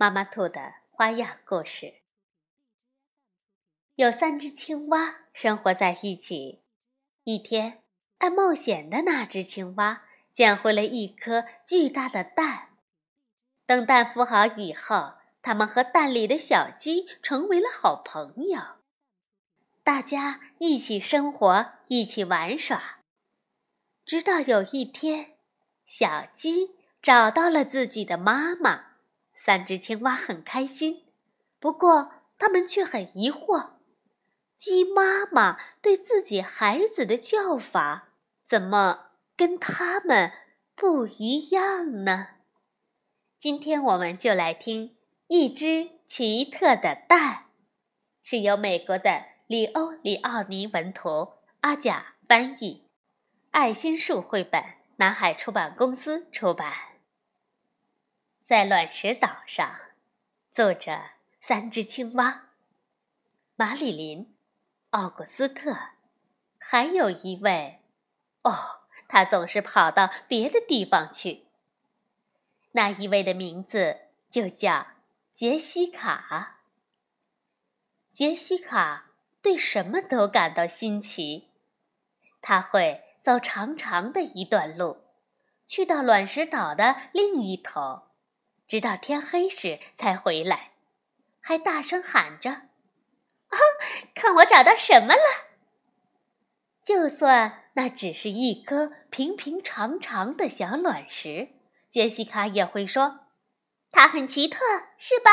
妈妈兔的花样故事。有三只青蛙生活在一起。一天，爱冒险的那只青蛙捡回了一颗巨大的蛋。等蛋孵好以后，它们和蛋里的小鸡成为了好朋友。大家一起生活，一起玩耍。直到有一天，小鸡找到了自己的妈妈。三只青蛙很开心，不过它们却很疑惑：鸡妈妈对自己孩子的叫法怎么跟它们不一样呢？今天我们就来听《一只奇特的蛋》，是由美国的里欧·里奥尼文图，阿甲翻译，爱心树绘本，南海出版公司出版。在卵石岛上，坐着三只青蛙：马里琳、奥古斯特，还有一位，哦，他总是跑到别的地方去。那一位的名字就叫杰西卡。杰西卡对什么都感到新奇，他会走长长的一段路，去到卵石岛的另一头。直到天黑时才回来，还大声喊着：“啊，看我找到什么了！”就算那只是一颗平平常常的小卵石，杰西卡也会说：“它很奇特，是吧？”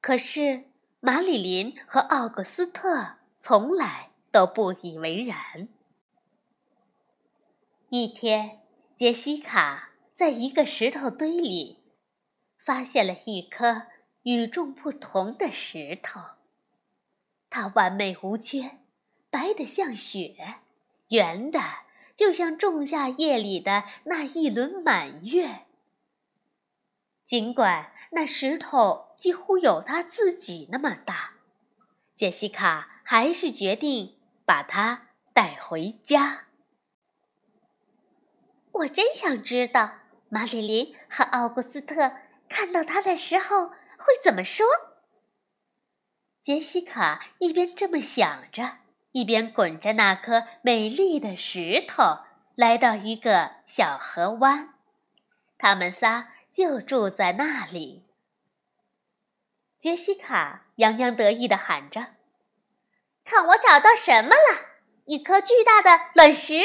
可是马里琳和奥古斯特从来都不以为然。一天，杰西卡。在一个石头堆里，发现了一颗与众不同的石头。它完美无缺，白得像雪，圆的就像仲夏夜里的那一轮满月。尽管那石头几乎有它自己那么大，杰西卡还是决定把它带回家。我真想知道。马里琳和奥古斯特看到它的时候会怎么说？杰西卡一边这么想着，一边滚着那颗美丽的石头，来到一个小河湾。他们仨就住在那里。杰西卡洋洋得意地喊着：“看我找到什么了！一颗巨大的卵石！”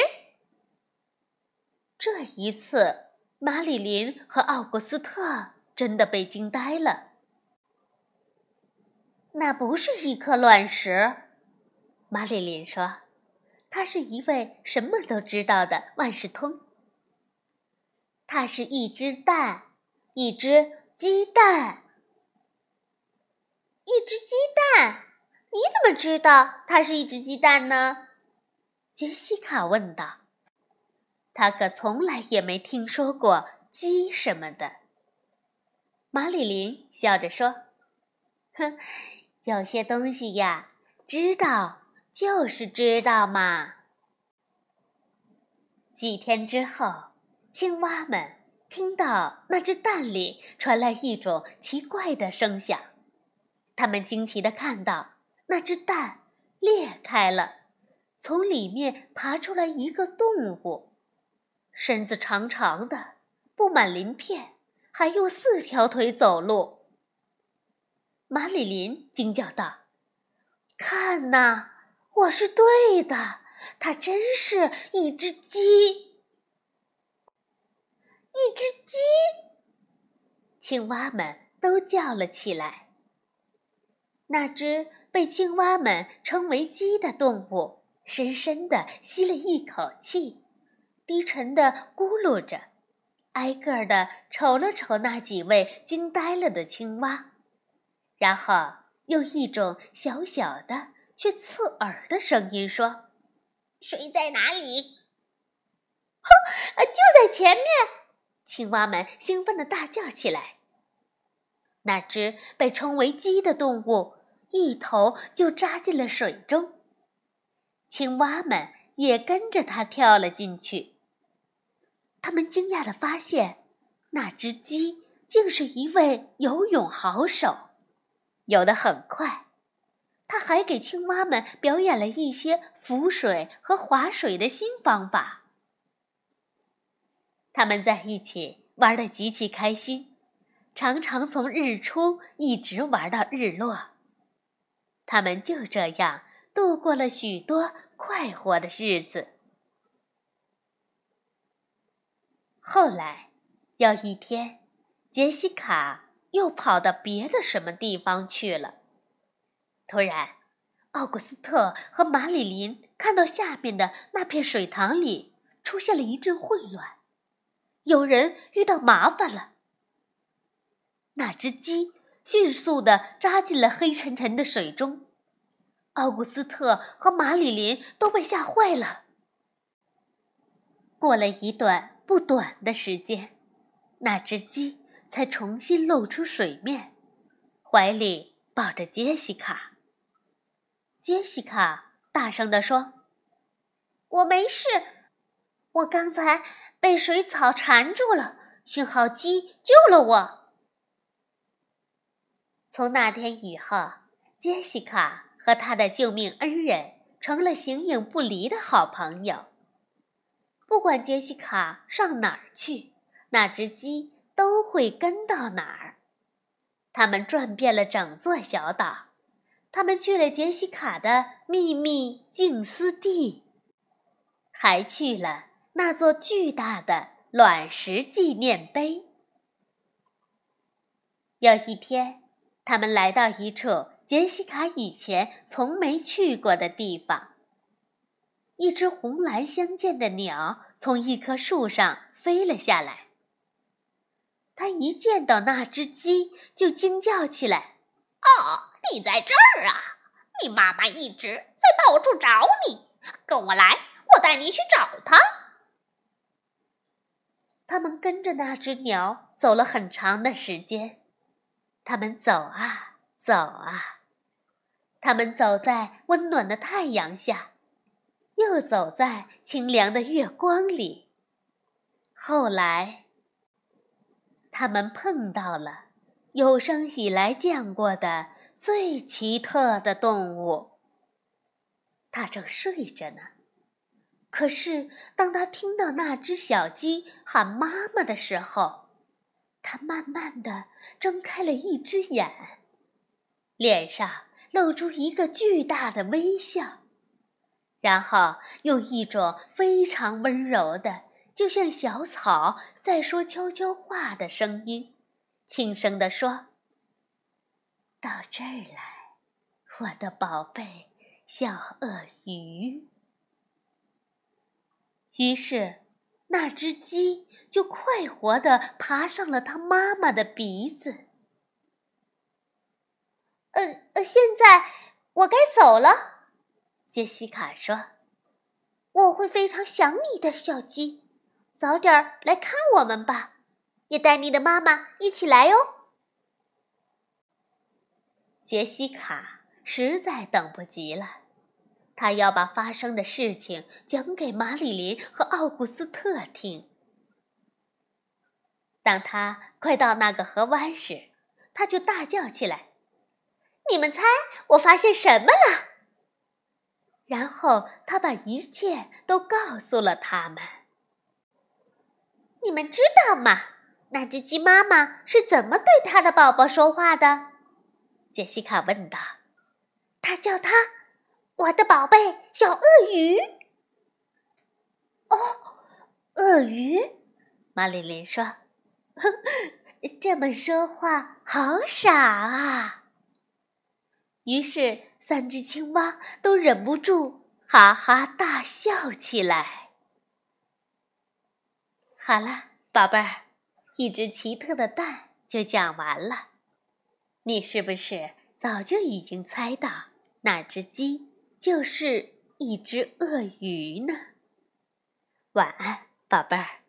这一次。马里琳和奥古斯特真的被惊呆了。那不是一颗卵石，马里琳说：“他是一位什么都知道的万事通。它是一只蛋，一只鸡蛋，一只鸡蛋。你怎么知道它是一只鸡蛋呢？”杰西卡问道。他可从来也没听说过鸡什么的。马里琳笑着说：“哼，有些东西呀，知道就是知道嘛。”几天之后，青蛙们听到那只蛋里传来一种奇怪的声响，他们惊奇地看到那只蛋裂开了，从里面爬出来一个动物。身子长长的，布满鳞片，还用四条腿走路。马里琳惊叫道：“看呐，我是对的，它真是一只鸡！一只鸡！”青蛙们都叫了起来。那只被青蛙们称为鸡的动物，深深地吸了一口气。低沉的咕噜着，挨个的瞅了瞅那几位惊呆了的青蛙，然后用一种小小的却刺耳的声音说：“水在哪里？”“哼，就在前面！”青蛙们兴奋的大叫起来。那只被称为鸡的动物一头就扎进了水中，青蛙们也跟着它跳了进去。他们惊讶地发现，那只鸡竟是一位游泳好手，游得很快。他还给青蛙们表演了一些浮水和划水的新方法。他们在一起玩得极其开心，常常从日出一直玩到日落。他们就这样度过了许多快活的日子。后来，有一天，杰西卡又跑到别的什么地方去了。突然，奥古斯特和马里琳看到下面的那片水塘里出现了一阵混乱，有人遇到麻烦了。那只鸡迅速地扎进了黑沉沉的水中，奥古斯特和马里琳都被吓坏了。过了一段。不短的时间，那只鸡才重新露出水面，怀里抱着杰西卡。杰西卡大声地说：“我没事，我刚才被水草缠住了，幸好鸡救了我。”从那天以后，杰西卡和他的救命恩人成了形影不离的好朋友。不管杰西卡上哪儿去，那只鸡都会跟到哪儿。他们转遍了整座小岛，他们去了杰西卡的秘密静思地，还去了那座巨大的卵石纪念碑。有一天，他们来到一处杰西卡以前从没去过的地方。一只红蓝相间的鸟从一棵树上飞了下来。它一见到那只鸡，就惊叫起来：“哦，你在这儿啊！你妈妈一直在到处找你。跟我来，我带你去找她。”他们跟着那只鸟走了很长的时间。他们走啊走啊，他们走在温暖的太阳下。又走在清凉的月光里。后来，他们碰到了有生以来见过的最奇特的动物。它正睡着呢，可是当他听到那只小鸡喊妈妈的时候，它慢慢的睁开了一只眼，脸上露出一个巨大的微笑。然后用一种非常温柔的，就像小草在说悄悄话的声音，轻声地说：“到这儿来，我的宝贝小鳄鱼。”于是，那只鸡就快活地爬上了它妈妈的鼻子。呃呃，现在我该走了。杰西卡说：“我会非常想你的，小鸡，早点来看我们吧，也带你的妈妈一起来哦。”杰西卡实在等不及了，他要把发生的事情讲给马里林和奥古斯特听。当他快到那个河湾时，他就大叫起来：“你们猜我发现什么了？”然后他把一切都告诉了他们。你们知道吗？那只鸡妈妈是怎么对它的宝宝说话的？杰西卡问道。它叫它“我的宝贝小鳄鱼”。哦，鳄鱼？马里琳说：“哼，这么说话好傻啊。”于是。三只青蛙都忍不住哈哈大笑起来。好了，宝贝儿，一只奇特的蛋就讲完了。你是不是早就已经猜到那只鸡就是一只鳄鱼呢？晚安，宝贝儿。